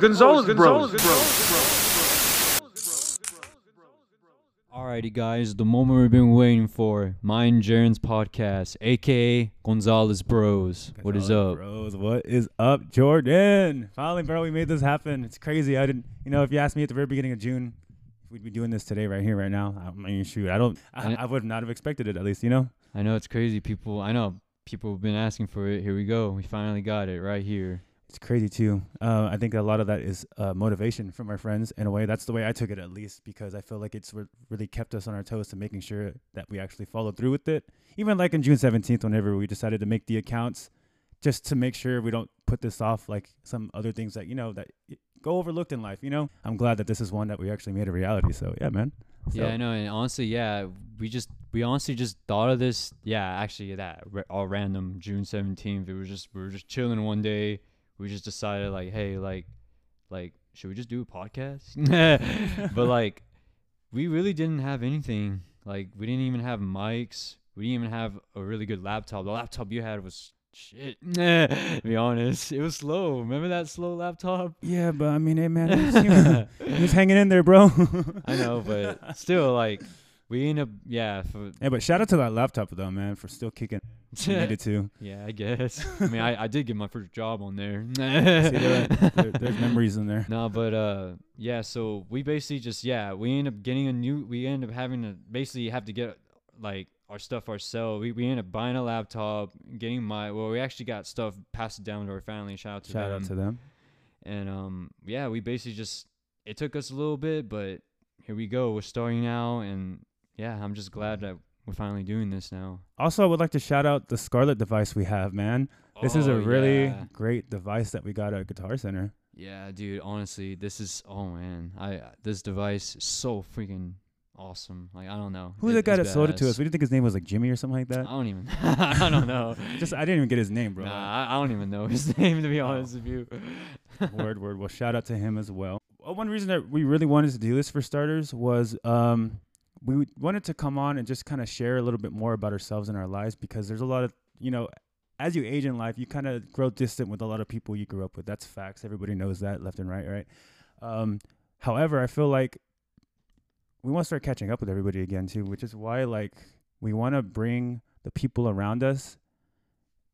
Gonzales, Gonzales, Alrighty, guys, the moment we've been waiting for. Mine Jayren's podcast, aka Gonzales Bros. What is up? Bros, what is up, Jordan? Finally, bro, we made this happen. It's crazy. I didn't, you know, if you asked me at the very beginning of June, if we'd be doing this today, right here, right now. I mean, shoot, I don't, I, And- I would not have expected it. At least, you know. I know it's crazy. People, I know people have been asking for it. Here we go. We finally got it right here. It's crazy too. Uh, I think a lot of that is uh, motivation from our friends. In a way, that's the way I took it, at least, because I feel like it's re- really kept us on our toes to making sure that we actually follow through with it. Even like on June seventeenth, whenever we decided to make the accounts, just to make sure we don't put this off like some other things that you know that go overlooked in life. You know, I'm glad that this is one that we actually made a reality. So yeah, man. Yeah, I know. And honestly, yeah, we just we honestly just thought of this. Yeah, actually, that all random June seventeenth. It was just we were just chilling one day. We just decided like, hey, like, like should we just do a podcast? but like, we really didn't have anything. Like, we didn't even have mics. We didn't even have a really good laptop. The laptop you had was shit. to be honest, it was slow. Remember that slow laptop? Yeah, but I mean, hey man, he was, he was- he was hanging in there, bro. I know, but still, like, we end up, yeah, for yeah, but shout out to that laptop though, man, for still kicking. Needed to. Yeah, I guess. I mean, I, I did get my first job on there. See, there, there- there's memories in there. no, but uh, yeah. So we basically just yeah, we end up getting a new. We end up having to basically have to get like our stuff ourselves. We we end up buying a laptop, getting my. Well, we actually got stuff passed down to our family. Shout out to Shout them. out to them. And um, yeah, we basically just. It took us a little bit, but here we go. We're starting now, and yeah, I'm just glad that we're finally doing this now. Also, I would like to shout out the Scarlett device we have, man. This is a Oh, really yeah. great device that we got at Guitar Center. Yeah, dude. Honestly, this is oh man, I this device is so freaking awesome. Like I don't know. Who's It- the guy that sold it to us? We didn't think his name was like Jimmy or something like that. I don't even. I don't know. Just I didn't even get his name, bro. Nah, I, I don't even know his name to be Oh. honest with you. word, word. Well, shout out to him as well. Uh, One reason that we really wanted to do this for starters was um, we wanted to come on and just kind of share a little bit more about ourselves and our lives because there's a lot of, you know, as you age in life, you kind of grow distant with a lot of people you grew up with. That's facts. Everybody knows that left and right, right? Um, however, I feel like we want to start catching up with everybody again too, which is why like we want to bring the people around us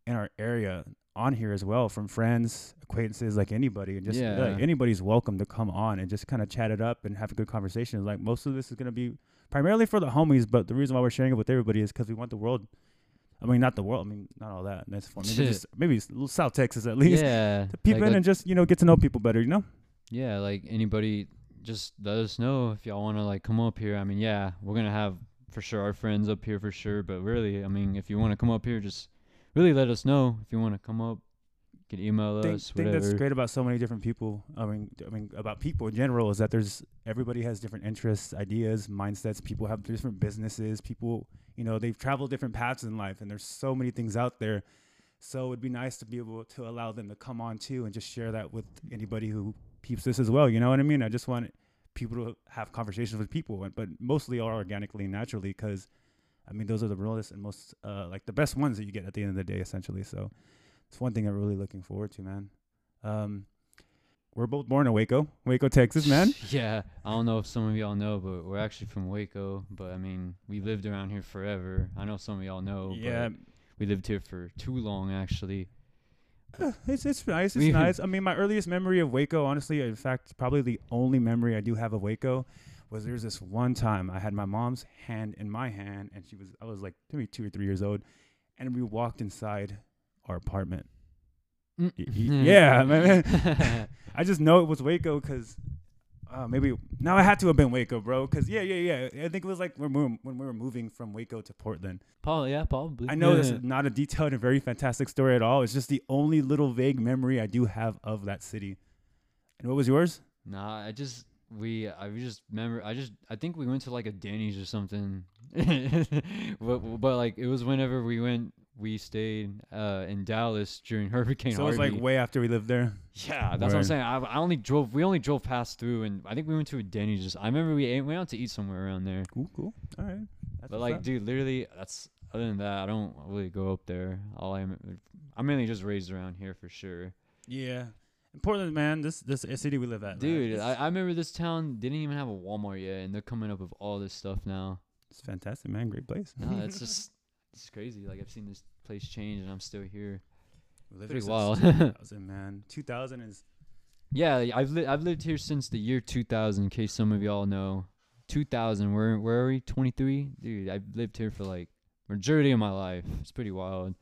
in our area on here as well from friends, acquaintances, like anybody, and just Yeah. like anybody's welcome to come on and just kind of chat it up and have a good conversation. Like most of this is gonna be primarily for the homies, but the reason why we're sharing it with everybody is because we want the world. I mean, not the world. I mean, not all that. That's fun. Maybe just maybe South Texas at least. yeah. To peep like, in and just you know get to know people better. You know. yeah, like anybody, just let us know if y'all want to like come up here. I mean, yeah, we're gonna have for sure our friends up here for sure. But really, I mean, if you want to come up here, just really let us know if you want to come up. You can email think, us, think that's great about so many different people. I mean, I mean about people in general is that there's everybody has different interests, ideas, mindsets. People have different businesses. People, you know, they've traveled different paths in life, and there's so many things out there. So it'd be nice to be able to allow them to come on too and just share that with anybody who peeps this as well. You know what I mean? I just want people to have conversations with people, and- but mostly all organically and naturally because. I mean, those are the realest and most uh, like the best ones that you get at the end of the day, essentially. So, it's one thing I'm really looking forward to, man. Um, we're both born in Waco, Waco, Texas, man. yeah, I don't know if some of y'all know, but we're actually from Waco. But I mean, we lived around here forever. I know some of y'all know. yeah, but we lived here for too long, actually. uh, it's it's nice. It's nice. I mean, my earliest memory of Waco, honestly, in fact, probably the only memory I do have of Waco, was there's this one time I had my mom's hand in my hand, and she was I was like maybe two or three years old, and we walked inside our apartment. Mm. Y- yeah, man. I just know it was Waco because uh, maybe now I had to have been Waco, bro. Because yeah, yeah, yeah. I think it was like when we were, when we were moving from Waco to Portland. Probably, yeah, probably. I know this is not a detailed and very fantastic story at all. It's just the only little vague memory I do have of that city. And what was yours? Nah, I just we I just remember I just I think we went to like a Denny's or something. but but like it was whenever we went we stayed uh in Dallas during Hurricane so it was like way after we lived there. yeah, that's what I'm saying. I, I only drove we only drove past through and I think we went to a Denny's just I remember we ate, went out to eat somewhere around there. Cool, cool. All right. That's But like up. dude, literally that's other than that I don't really go up there. All I'm I'm mainly just raised around here for sure. yeah. Portland, man, this this city we live at, Dude, I, I remember this town didn't even have a Walmart yet, and they're coming up with all this stuff now. it's fantastic, man. Great place. No, it's just it's crazy. Like I've seen this place change, and I'm still here. Pretty wild. since 2000, man. 2000 is Yeah, I've li- I've lived here since the year 2000. In case some of y'all know, 2000. Where where are we? 23, dude. I've lived here for like majority of my life. It's pretty wild.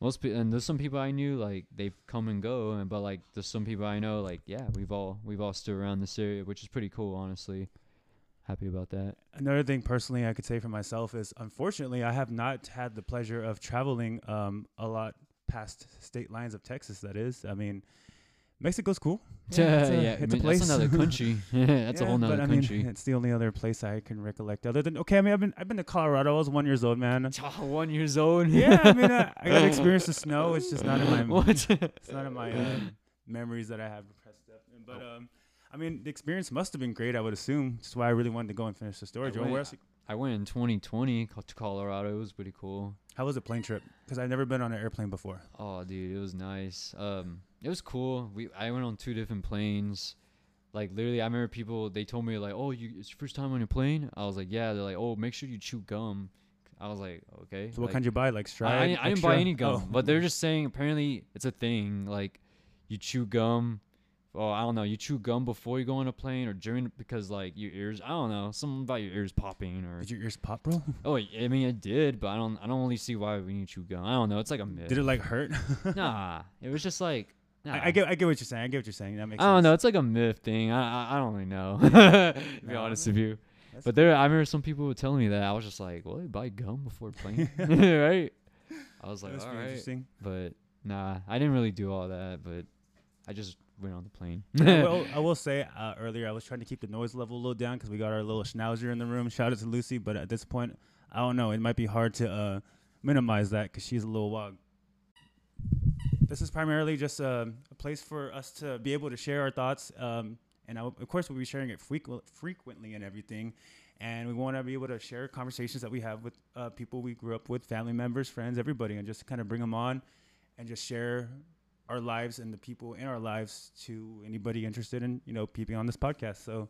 Most pe- and there's some people I knew like they've come and go, and but like there's some people I know like yeah we've all we've all stood around this area, which is pretty cool honestly. Happy about that. Another thing personally I could say for myself is unfortunately I have not had the pleasure of traveling um a lot past state lines of Texas that is. I mean Mexico's cool. Yeah, it's a- yeah, I it's a place. that's another country. that's a Yeah, whole nother but, I country. mean, it's the only other place I can recollect other than okay, I mean I've been I've been to Colorado. I was 1 years old, man. one years old. yeah, I mean I, I got experience the snow. It's just not in my What? it's not in my um, memories that I have repressed up. But Oh. um I mean the experience must have been great, I would assume. That's why I really wanted to go and finish the story. I Joe, went- where else? I went in 2020 to Colorado. It was pretty cool. How was the plane trip? Because I've never been on an airplane before. Oh, dude, it was nice. Um, it was cool. We I went on two different planes. Like literally, I remember people they told me like, "Oh, you it's your first time on a plane." I was like, "Yeah." They're like, "Oh, make sure you chew gum." I was like, "Okay." So what like, kind you buy? Like Stride? I, didn't- I didn't buy any gum, Oh. but they're just saying apparently it's a thing. Like, you chew gum. Oh, I don't know. You chew gum before you go on a plane or during because like your ears. I don't know. Something about your ears popping or. Did your ears pop, bro? Oh, I mean it did, but I don't. I don't really see why we need to chew gum. I don't know. It's like a myth. Did it like hurt? nah, it was just like. Nah. I, I get I get what you're saying. I get what you're saying. That makes I don't sense. know. It's like a myth thing. I I, I don't really know. to be No, honest with you, but there, I remember some people were telling me that. I was just like, "Well, they buy gum before playing, right?" I was like, "All interesting. but nah, I didn't really do all that. But I just went on the plane. I, will, I will say uh, earlier I was trying to keep the noise level a little down because we got our little schnauzer in the room. Shout out to Lucy, but at this point, I don't know. It might be hard to uh, minimize that because she's a little wog. This is primarily just a place for us to be able to share our thoughts, um, and I, of course we'll be sharing it frequent, frequently and everything. And we want to be able to share conversations that we have with uh, people we grew up with, family members, friends, everybody, and just kind of bring them on and just share our lives and the people in our lives to anybody interested in you know peeping on this podcast. So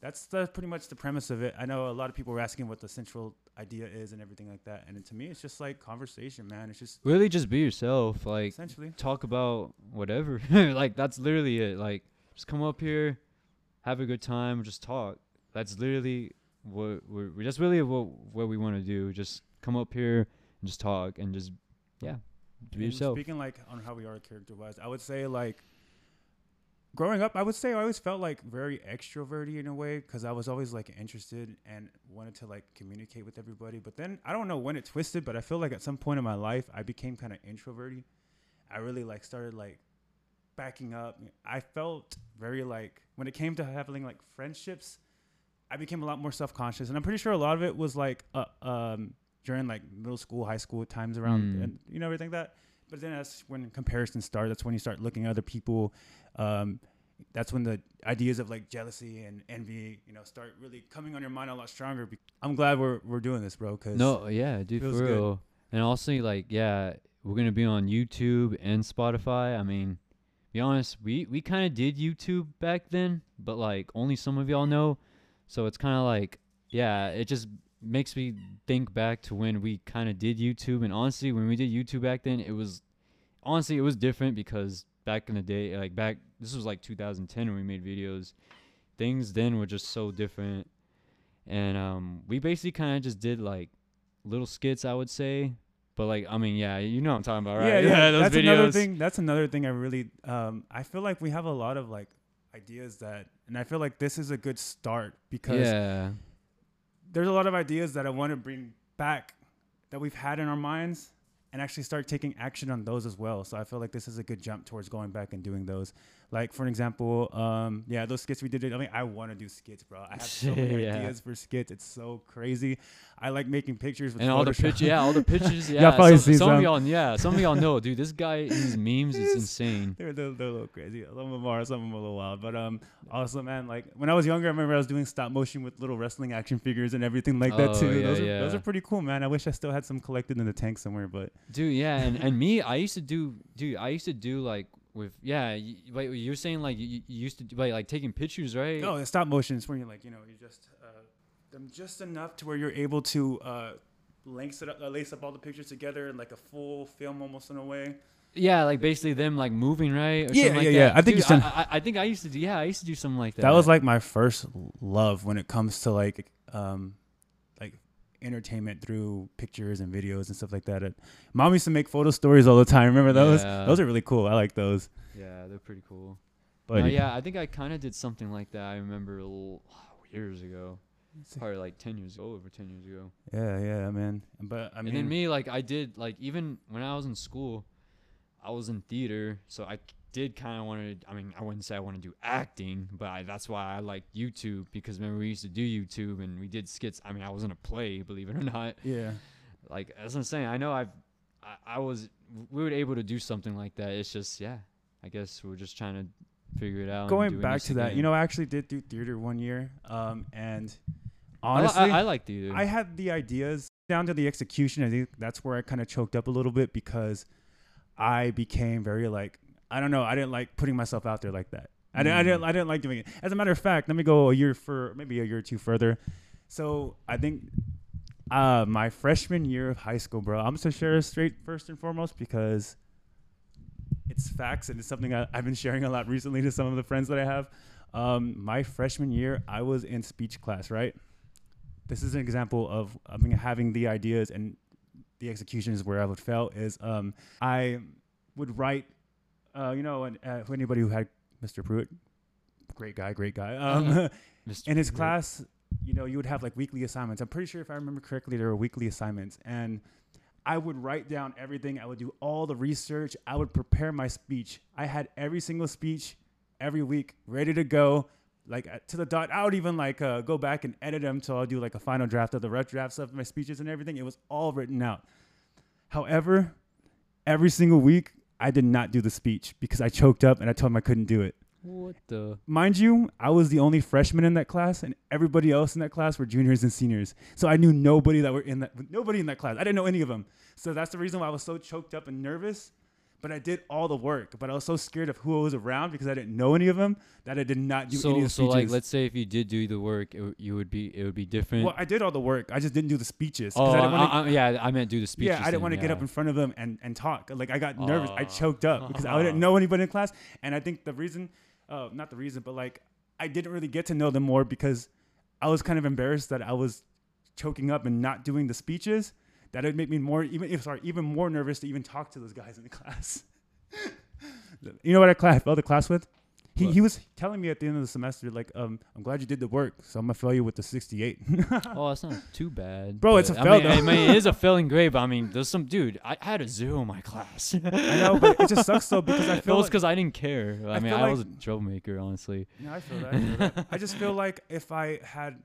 that's the, pretty much the premise of it. I know a lot of people were asking what the central idea is and everything like that, and to me, it's just like conversation, man. It's just really, just be yourself. Like, essentially talk about whatever. like that's literally it. Like just come up here, have a good time, just talk. That's literally what we're, we're that's really what what we want to do. Just come up here and just talk and just yeah, be And yourself. Speaking like on how we are character wise, I would say like growing up, I would say I always felt like very extroverted in a way because I was always like interested and wanted to like communicate with everybody. But then I don't know when it twisted, but I feel like at some point in my life I became kind of introverted. I really like started like backing up. I felt very like when it came to having like friendships, I became a lot more self conscious, and I'm pretty sure a lot of it was like uh, um during like middle school, high school times around, Mm. and you know everything like that. But then that's when comparisons start. That's when you start looking at other people. Um, that's when the ideas of like jealousy and envy, you know, start really coming on your mind a lot stronger. I'm glad we're we're doing this, bro. Cause No, yeah, dude, for good. real. And also, like, yeah, we're gonna be on YouTube and Spotify. I mean, be honest, we we kind of did YouTube back then, but like only some of y'all know. So it's kind of like, yeah, it just makes me think back to when we kind of did YouTube. And honestly, when we did YouTube back then, it was honestly it was different because back in the day, like back this was like 2010 when we made videos. Things then were just so different, and um, we basically kind of just did like little skits, I would say. But like, I mean, yeah, you know what I'm talking about, right? Yeah, yeah. those that's videos. another thing. That's another thing. I really, um, I feel like we have a lot of like ideas that, and I feel like this is a good start because Yeah, there's a lot of ideas that I want to bring back that we've had in our minds and actually start taking action on those as well. So I feel like this is a good jump towards going back and doing those. Like for an example, um, yeah, those skits we did. I mean, I want to do skits, bro. I have so many Yeah. ideas for skits. It's so crazy. I like making pictures with and all the pictures, yeah, all the pictures, yeah. Y'all probably some, seen some of some. y'all, yeah, some of y'all know, dude. This guy, his memes is insane. they're, they're, they're a little crazy. Some of them are, some of them a little wild. But um, also, man, like when I was younger, I remember I was doing stop motion with little wrestling action figures and everything like that Oh, too. yeah, those, are, those are pretty cool, man. I wish I still had some collected in the tank somewhere, but Dude, yeah, and, and me, I used to do, dude, I used to do like with yeah. You, wait, you're saying like you, you used to do like, like taking pictures, right? No, the stop motion is where you're like you know you just uh, them just enough to where you're able to uh, lace it up, uh, lace up all the pictures together in like a full film almost in a way. Yeah, like basically them like moving, right? Or Yeah, something like yeah, yeah. that. I think Dude, said- I, I, think I used to do. Yeah, I used to do something like that. That was like my first love when it comes to like um like entertainment through pictures and videos and stuff like that. And Mom used to make photo stories all the time. Remember those? Yeah. Those are really cool. I like those. yeah, they're pretty cool. But Uh, yeah, I think I kind of did something like that. I remember a little, years ago, probably like ten years ago, over ten years ago. yeah, yeah, man. But I and mean, then me, like I did, like even when I was in school, I was in theater, so I did kind of want to. I mean, I wouldn't say I want to do acting, but I, that's why I like YouTube because remember we used to do YouTube and we did skits. I mean, I was in a play, believe it or not. yeah. Like as I'm saying, I know I've, I, I was, we were able to do something like that. It's just, yeah, I guess we're just trying to figure it out. Going back to that, you know, I actually did do theater one year. Um, and I li- honestly, I, I like theater. I had the ideas down to the execution. I think that's where I kind of choked up a little bit because I became very like I don't know. I didn't like putting myself out there like that. I didn't. I didn't. Mm. I didn't like doing it. As a matter of fact, let me go a year for maybe a year or two further. So I think uh, my freshman year of high school, bro. I'm just gonna share straight first and foremost because it's facts and it's something I, I've been sharing a lot recently to some of the friends that I have. Um, my freshman year, I was in speech class, right? This is an example of I mean, having the ideas and the executions where I would fail. Is um, I would write, uh, you know, and uh, anybody who had Mr. Pruitt, great guy, great guy. Um, in his Pruitt. class, you know, you would have like weekly assignments. I'm pretty sure if I remember correctly, there were weekly assignments, and I would write down everything. I would do all the research. I would prepare my speech. I had every single speech every week ready to go, like uh, to the dot. I would even like uh, go back and edit them till I'll do like a final draft of the rough drafts of my speeches and everything. It was all written out. However, every single week I did not do the speech because I choked up and I told him I couldn't do it What the? mind you, I was the only freshman in that class, and everybody else in that class were juniors and seniors. So I knew nobody that were in that nobody in that class. I didn't know any of them. So that's the reason why I was so choked up and nervous. But I did all the work. But I was so scared of who I was around because I didn't know any of them that I did not do any of the speeches. so speeches. like, let's say if you did do the work, it, you would be, it would be different. well, I did all the work. I just didn't do the speeches. oh, I didn't wanna- I, yeah, I meant do the speeches. yeah, I didn't want to then, get up in front of them and, and talk. Like I got nervous. I Oh. choked up because I didn't know anybody in class. And I think the reason, uh, not the reason, but like I didn't really get to know them more because I was kind of embarrassed that I was choking up and not doing the speeches. That would make me more even if sorry even more nervous to even talk to those guys in the class. you know what I cla- failed the class with? He, What? he was telling me at the end of the semester like um I'm glad you did the work so I'm gonna fail you with the 68. Oh, that's not too bad, Bro, it's a a I fail, mean, I mean, it is a failing grade, but I mean, there's some dude. I, I had a zero in my class. I know, but it just sucks though because I it feel was like, because I didn't care. I, I mean, I like- was a troublemaker, honestly. No, I feel that. I, feel that. I just feel like if I had,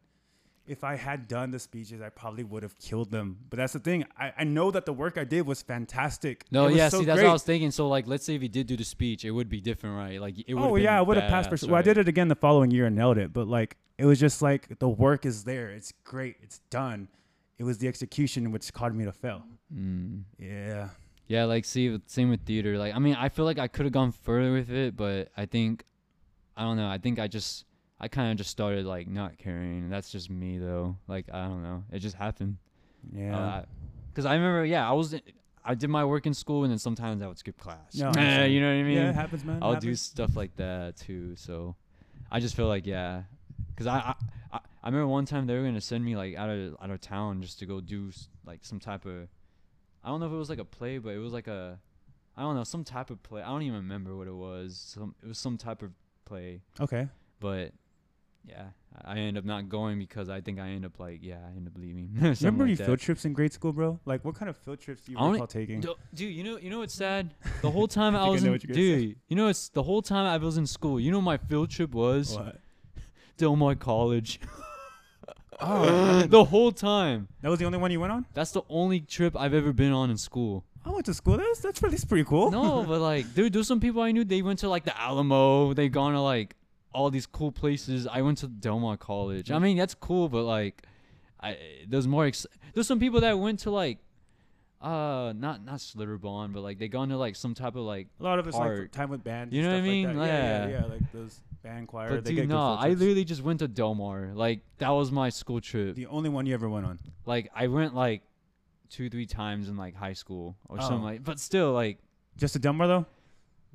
if I had done the speeches, I probably would have killed them. But that's the thing. I, I know that the work I did was fantastic. No, was yeah, so see, that's great. what I was thinking. So, like, let's say if you did do the speech, it would be different, right? Like, it would. Oh yeah, I would have passed for sure. Well, I did it again the following year and nailed it. But like, it was just like the work is there. It's great. It's done. It was the execution which caused me to fail. Mm. Yeah. Yeah, like, see, same with theater. Like, I mean, I feel like I could have gone further with it, but I think, I don't know. I think I just, I kind of just started like not caring. That's just me though. Like, I don't know. It just happened. Yeah. Because I remember, yeah, I was, I did my work in school, and then sometimes I would skip class. No, Eh, you know what I mean? yeah, it happens, man. I'll do stuff like that too. So I just feel like yeah, because I, I I I remember one time they were gonna send me like out of out of town just to go do like some type of I don't know if it was like a play, but it was like a I don't know some type of play. I don't even remember what it was. Some it was some type of play, Okay. but yeah, I end up not going because I think I end up like yeah, I end up leaving. Remember like field trips in grade school, bro? Like, what kind of field trips do you only- recall taking? Du- Dude, you know, you know what's sad? The whole time I I, think I was in, what say. dude, you know, it's the whole time I was in school. You know, my field trip was What? Del Mar College. Oh, the whole time. that was the only one you went on? That's the only trip I've ever been on in school. I went to school. That's that's pretty, that's pretty cool. No, but like, dude, there's some people I knew. They went to like the Alamo. They gone to like all these cool places. I went to Del Mar College. I mean, that's cool, but like, I there's more. Ex- there's some people that went to like, uh not not Schlitterbahn, but like they go into like some type of like A lot of it's like time with band. You know what I stuff like mean? Yeah, yeah, Yeah. yeah, Like those band choir. but they dude no, I literally just went to Del Mar. Like that was my school trip. the only one you ever went on. Like I went like two, three times in like high school or something Oh. like but still like Just to Del Mar though.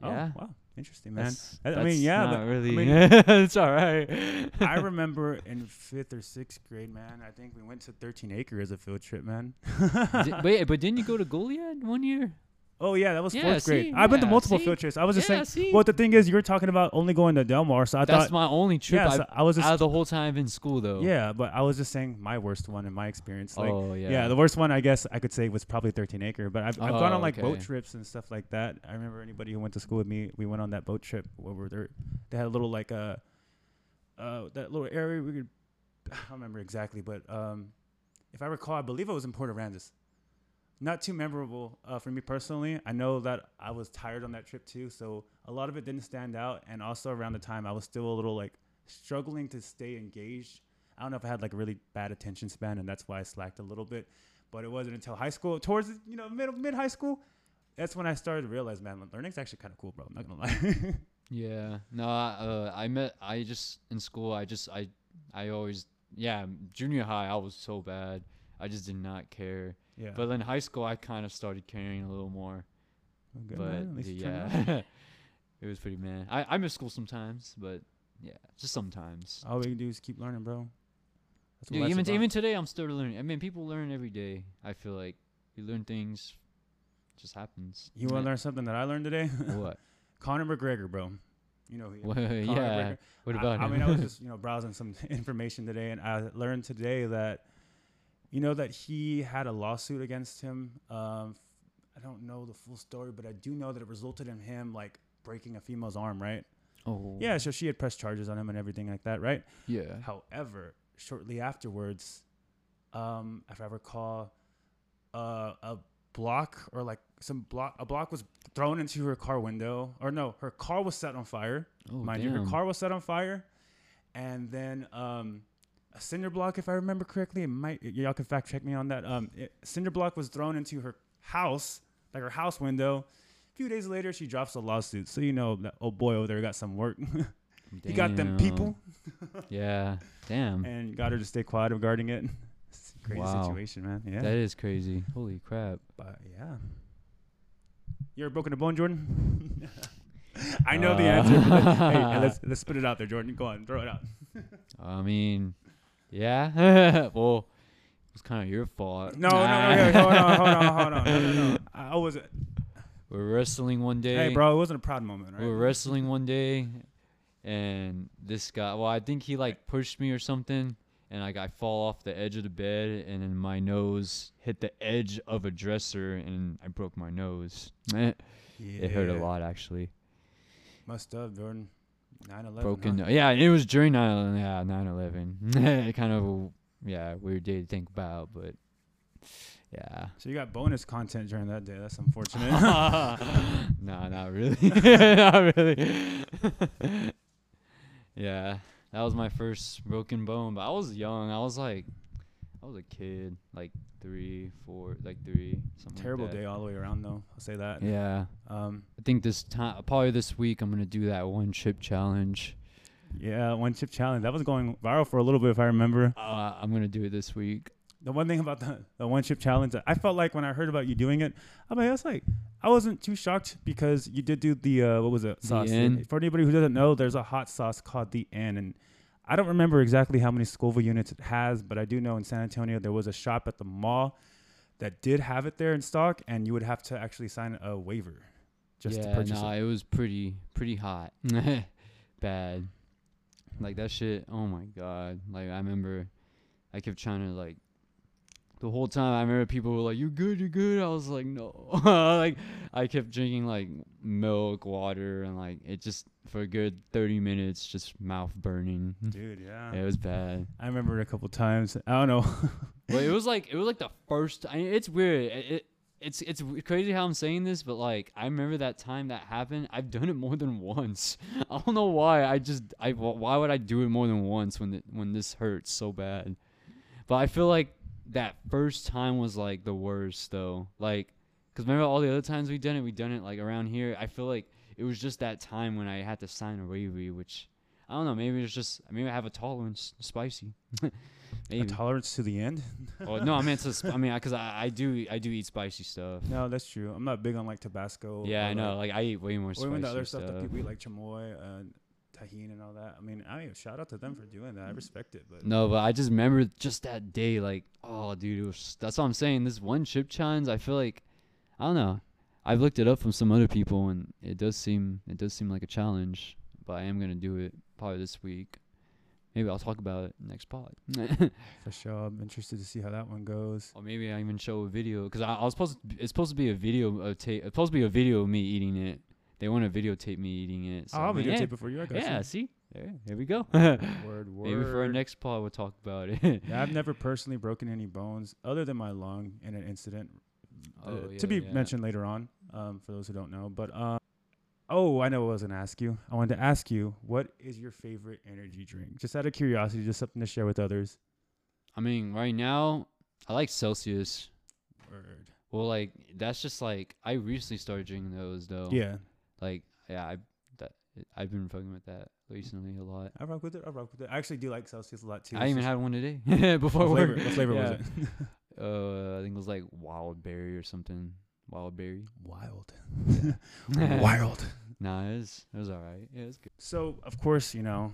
yeah. Oh, wow, interesting, man. That's, I- mean, yeah, not but- I mean- it's all right. I remember in fifth or sixth grade, man. I think we went to 13 Acre as a field trip, man. Di- wait, but didn't you go to Goliad one year? Oh yeah, that was Yeah, fourth grade. see? I've been to Yeah, multiple see? field trips. I was just yeah, saying. see, Well, the thing is, you were talking about only going to Del Mar, so I thought that's thought. my only trip yeah, so I was just. out of the whole time in school though. yeah, but I was just saying my worst one in my experience. Like, oh yeah. yeah. the worst one I guess I could say was probably 13 Acre. But I've, I've gone Oh, on like boat okay. trips and stuff like that. I remember anybody who went to school with me, we went on that boat trip where we there. They had a little like uh, uh, that little area we could. I don't remember exactly, but um, if I recall, I believe it was in Port Aransas. Not too memorable uh, for me personally. I know that I was tired on that trip too, so a lot of it didn't stand out. And also around the time, I was still a little like struggling to stay engaged. I don't know if I had like a really bad attention span, and that's why I slacked a little bit. But it wasn't until high school, towards you know mid mid high school, that's when I started to realize, man, learning's actually kind of cool, bro. I'm not gonna lie. Yeah. No, uh, I met. I just in school. I just I I always yeah. Junior high, I was so bad. I just did not care. Yeah. But then high school, I kind of started caring a little more. Good, but man. At least you yeah, it was pretty man. I I miss school sometimes, but yeah, just sometimes. all we can do is keep learning, bro. That's Dude, even even today, I'm still learning. I mean, people learn every day. I feel like you learn things. Just happens. you want to learn something that I learned today? what? Conor McGregor, bro. You know who he is. What- Conor yeah. McGregor. What I- about I, him? mean, I was just you know browsing some information today, and I learned today that you know that he had a lawsuit against him. Um, I don't know the full story, but I do know that it resulted in him like breaking a female's arm, right? oh. Yeah, so she had pressed charges on him and everything like that, right? Yeah. However, shortly afterwards, um, if I recall, uh, a block or like some block, a block was thrown into her car window, or no, her car was set on fire. Oh, Mind you, damn. her car was set on fire, and then um, cinder block, if I remember correctly, it might y'all can fact check me on that. Um, it, cinder block was thrown into her house, like her house window. A few days later, she drops a lawsuit. So you know that old boy over there got some work. he got them people Yeah. Damn. and got her to stay quiet regarding it. It's a crazy Wow. situation, man. Yeah, That is crazy. Holy crap. but yeah. You ever broken a bone, Jordan? I know the answer. But hey, let's let's spit it out there, Jordan. Go on, throw it out. I mean, yeah. well, it was kind of your fault. No, no, no, no, hold on, hold on, hold on. No, no, no. I was. We're wrestling one day. Hey, bro, it wasn't a proud moment, right? We were wrestling one day, and this guy. Well, I think he like pushed me or something, and like I fall off the edge of the bed, and then my nose hit the edge of a dresser, and I broke my nose. Eh, It hurt a lot actually. Must have, Jordan. 9/11. Broken. huh? Yeah, it was during 9 Yeah, 9 11. kind of a yeah weird day to think about, but yeah. So you got bonus content during that day. That's unfortunate. no, not really. not really. yeah, that was my first broken bone, but I was young. I was like, I was a kid, like three, four, like three, something. Terrible like that. day all the way around, though. I'll say that. Yeah, Um, I think this time, probably this week, I'm gonna do that one chip challenge. yeah, one chip challenge. That was going viral for a little bit, if I remember. Uh, I'm gonna do it this week. The one thing about the, the one chip challenge, I felt like when I heard about you doing it, I mean, like, I wasn't too shocked because you did do the uh, what was it The sauce? End. For anybody who doesn't know, there's a hot sauce called the End, and I don't remember exactly how many Scoville units it has, but I do know in San Antonio there was a shop at the mall that did have it there in stock, and you would have to actually sign a waiver just yeah, to purchase it. nah, it. it was pretty, pretty hot, bad. Like that shit. Oh my god. Like I remember, I kept trying to like. The whole time I remember people were like, "You good? You good?" I was like, "No." like I kept drinking like milk, water, and like it just for a good thirty minutes, just mouth burning. Dude, yeah. It was bad. I remember it a couple times. I don't know. But it was like it was like the first. I mean, it's weird. It, it it's it's crazy how I'm saying this, but like I remember that time that happened. I've done it more than once. I don't know why. I just I why would I do it more than once when it, when this hurts so bad? But I feel like that first time was like the worst though. Like, cause remember all the other times we've done it, We've done it like around here. I feel like it was just that time when I had to sign a waiver, which I don't know. Maybe it's just maybe I have a tolerance to spicy. A tolerance to the end. oh no, I meant to. Sp- I mean, cause I, I do I do eat spicy stuff. No, that's true. I'm not big on like Tabasco. Yeah, I know. Like I eat way more Or spicy even the other stuff. stuff that people eat, like chamoy and Tajín and all that. I mean, I mean, shout out to them for doing that. I respect it. But No, but I just remember just that day, like, oh, dude, it was. That's what I'm saying. This one chip challenge, I feel like, I don't know. I've looked it up from some other people, and it does seem it does seem like a challenge. But I am gonna do it probably this week. Maybe I'll talk about it next pod. for sure, I'm interested to see how that one goes. or maybe I even show a video because I, I was supposed to, it's supposed to be a video of tape. It's supposed to be a video of me eating it. They want to videotape me eating it. So oh, I'll I mean, videotape yeah, it for you. I got yeah. you. See, there, there we go. Word, word. maybe for our next pod we'll talk about it. Yeah, I've never personally broken any bones other than my lung in an incident. Uh, Oh, to be yeah. mentioned later on, um, for those who don't know. But um, oh, I know what I was gonna ask you. I wanted to ask you, what is your favorite energy drink? Just out of curiosity, just something to share with others. I mean, right now I like Celsius. Word. Well, like that's just like I recently started drinking those though. Yeah, Like yeah, I that I've been fucking with that recently a lot. I rock with it. I rock with it. I actually do like Celsius a lot too. I even just- had one today before what flavor, work. what flavor was it? Uh, I think it was like wild berry or something. Wild berry. Wild. Wild. Nah, it was it was all right. Yeah, it was good. So, of course, you know,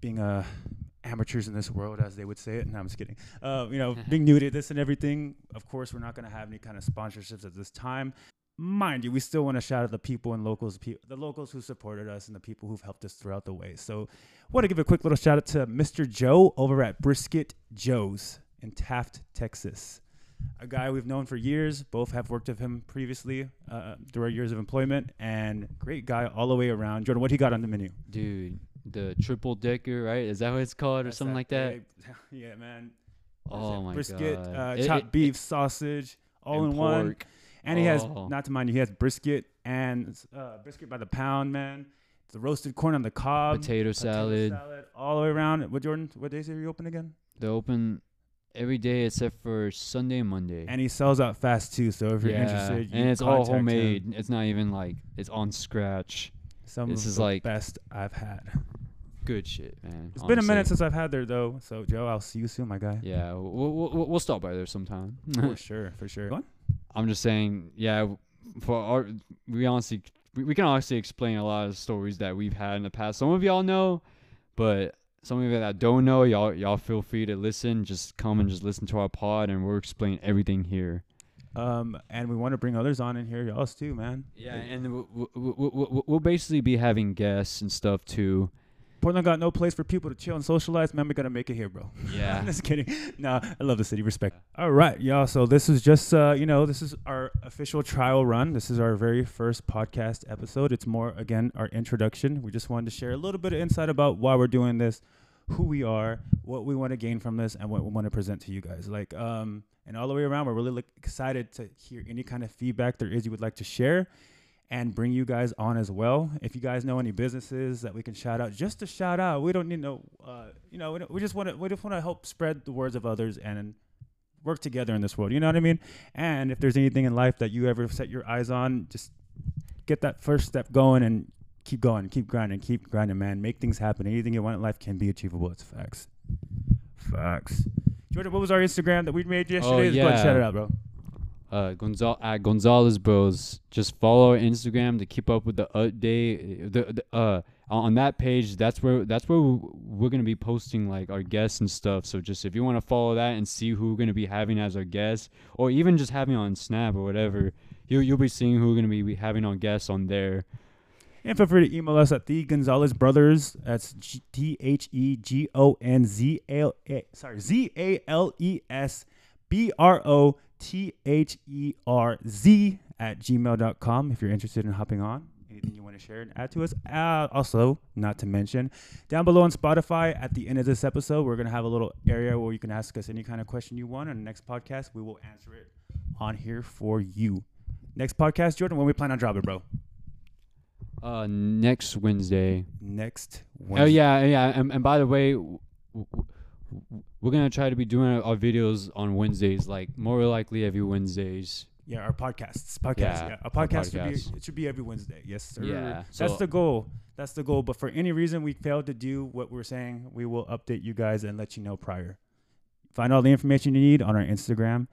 being uh, amateurs in this world, as they would say it. No, I'm just kidding. Uh, you know, being new to this and everything, of course, we're not going to have any kind of sponsorships at this time. Mind you, we still want to shout out the people and locals, pe- the locals who supported us and the people who've helped us throughout the way. So, want to give a quick little shout out to Mr. Joe over at Brisket Joe's in Taft, Texas. A guy we've known for years. Both have worked with him previously uh, through our years of employment, and great guy all the way around. Jordan, what he got on the menu? Dude, the triple decker, right? Is that what it's called or That's something like that? big- Yeah, man. Oh it? my brisket, god. uh, chopped it- beef, sausage, all in one. pork. And he has, Oh. not to mind you, he has brisket and uh, brisket by the pound, man. The roasted corn on the cob, potato salad. salad, all the way around. What Jordan? What days are you open again? They're open every day except for Sunday and Monday. And he sells out fast too. So if you're yeah, interested, you and it's all contact him. homemade. It's not even like it's on scratch. Some This of is the like- best I've had. Good shit, man. It's been a minute since I've had there though. So Joe, I'll see you soon, my guy. Yeah, we'll, we'll, we'll stop by there sometime. for sure, for sure. Go on. I'm just saying, yeah, for our, we honestly, we, we can honestly explain a lot of stories that we've had in the past. Some of y'all know, but some of you that don't know, y'all, y'all feel free to listen. Just come and just listen to our pod, and we'll explain everything here. Um, and we want to bring others on in here, y'all too, man. Yeah, and we'll, we'll, we'll, we'll basically be having guests and stuff too. Portland got no place for people to chill and socialize. Man, we gotta make it here, bro. Yeah. I'm just kidding. No, I love the city. Respect. All right, y'all. So this is just, uh, you know, this is our official trial run. This is our very first podcast episode. It's more, again, our introduction. We just wanted to share a little bit of insight about why we're doing this, who we are, what we want to gain from this, and what we want to present to you guys. Like, um, and all the way around, we're really like, excited to hear any kind of feedback there is you would like to share and bring you guys on as well. If you guys know any businesses that we can shout out, just to shout out. We don't need no, uh, you know, we, we just want to we just want to help spread the words of others and work together in this world. You know what I mean? And if there's anything in life that you ever set your eyes on, just get that first step going and keep going, keep grinding, keep grinding, man. Make things happen. Anything you want in life can be achievable. It's facts. Facts. Jordan, what was our Instagram that we made yesterday? Let's go ahead yeah. shout it out, bro. Uh, Gonzal- at Gonzales Bros. Just follow our Instagram to keep up with the update. The, the uh on that page, that's where that's where we're gonna be posting like our guests and stuff. So just if you want to follow that and see who we're gonna be having as our guests, or even just having on Snap or whatever, you you'll be seeing who we're gonna be having on guests on there. And feel free to email us at the Gonzales Brothers. That's T H E G O N Z A. Sorry, Z A L E S B R O T H E R Z at gmail.com if you're interested in hopping on. Anything you want to share and add to us. Uh, also, not to mention, down below on Spotify at the end of this episode, we're going to have a little area where you can ask us any kind of question you want. On the next podcast, we will answer it on here for you. Next podcast, Jordan, when we plan on dropping, bro? Uh, next Wednesday. Next Wednesday. Oh yeah, yeah. And, and by the way, w- w- we're gonna try to be doing our, videos on Wednesdays, like more likely every Wednesdays. Yeah, our podcasts. Podcasts. Yeah, Yeah, our our podcast should be it should be every Wednesday. Yes, sir. Yeah, That's so- the goal. That's the goal. But for any reason we failed to do what we're saying, we will update you guys and let you know prior. Find all the information you need on our Instagram,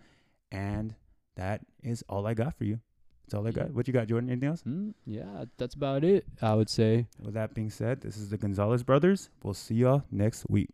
and that is all I got for you. That's all I got. What you got, Jordan? Anything else? Mm, yeah, that's about it. I would say. With that being said, this is the Gonzales brothers. We'll see y'all next week.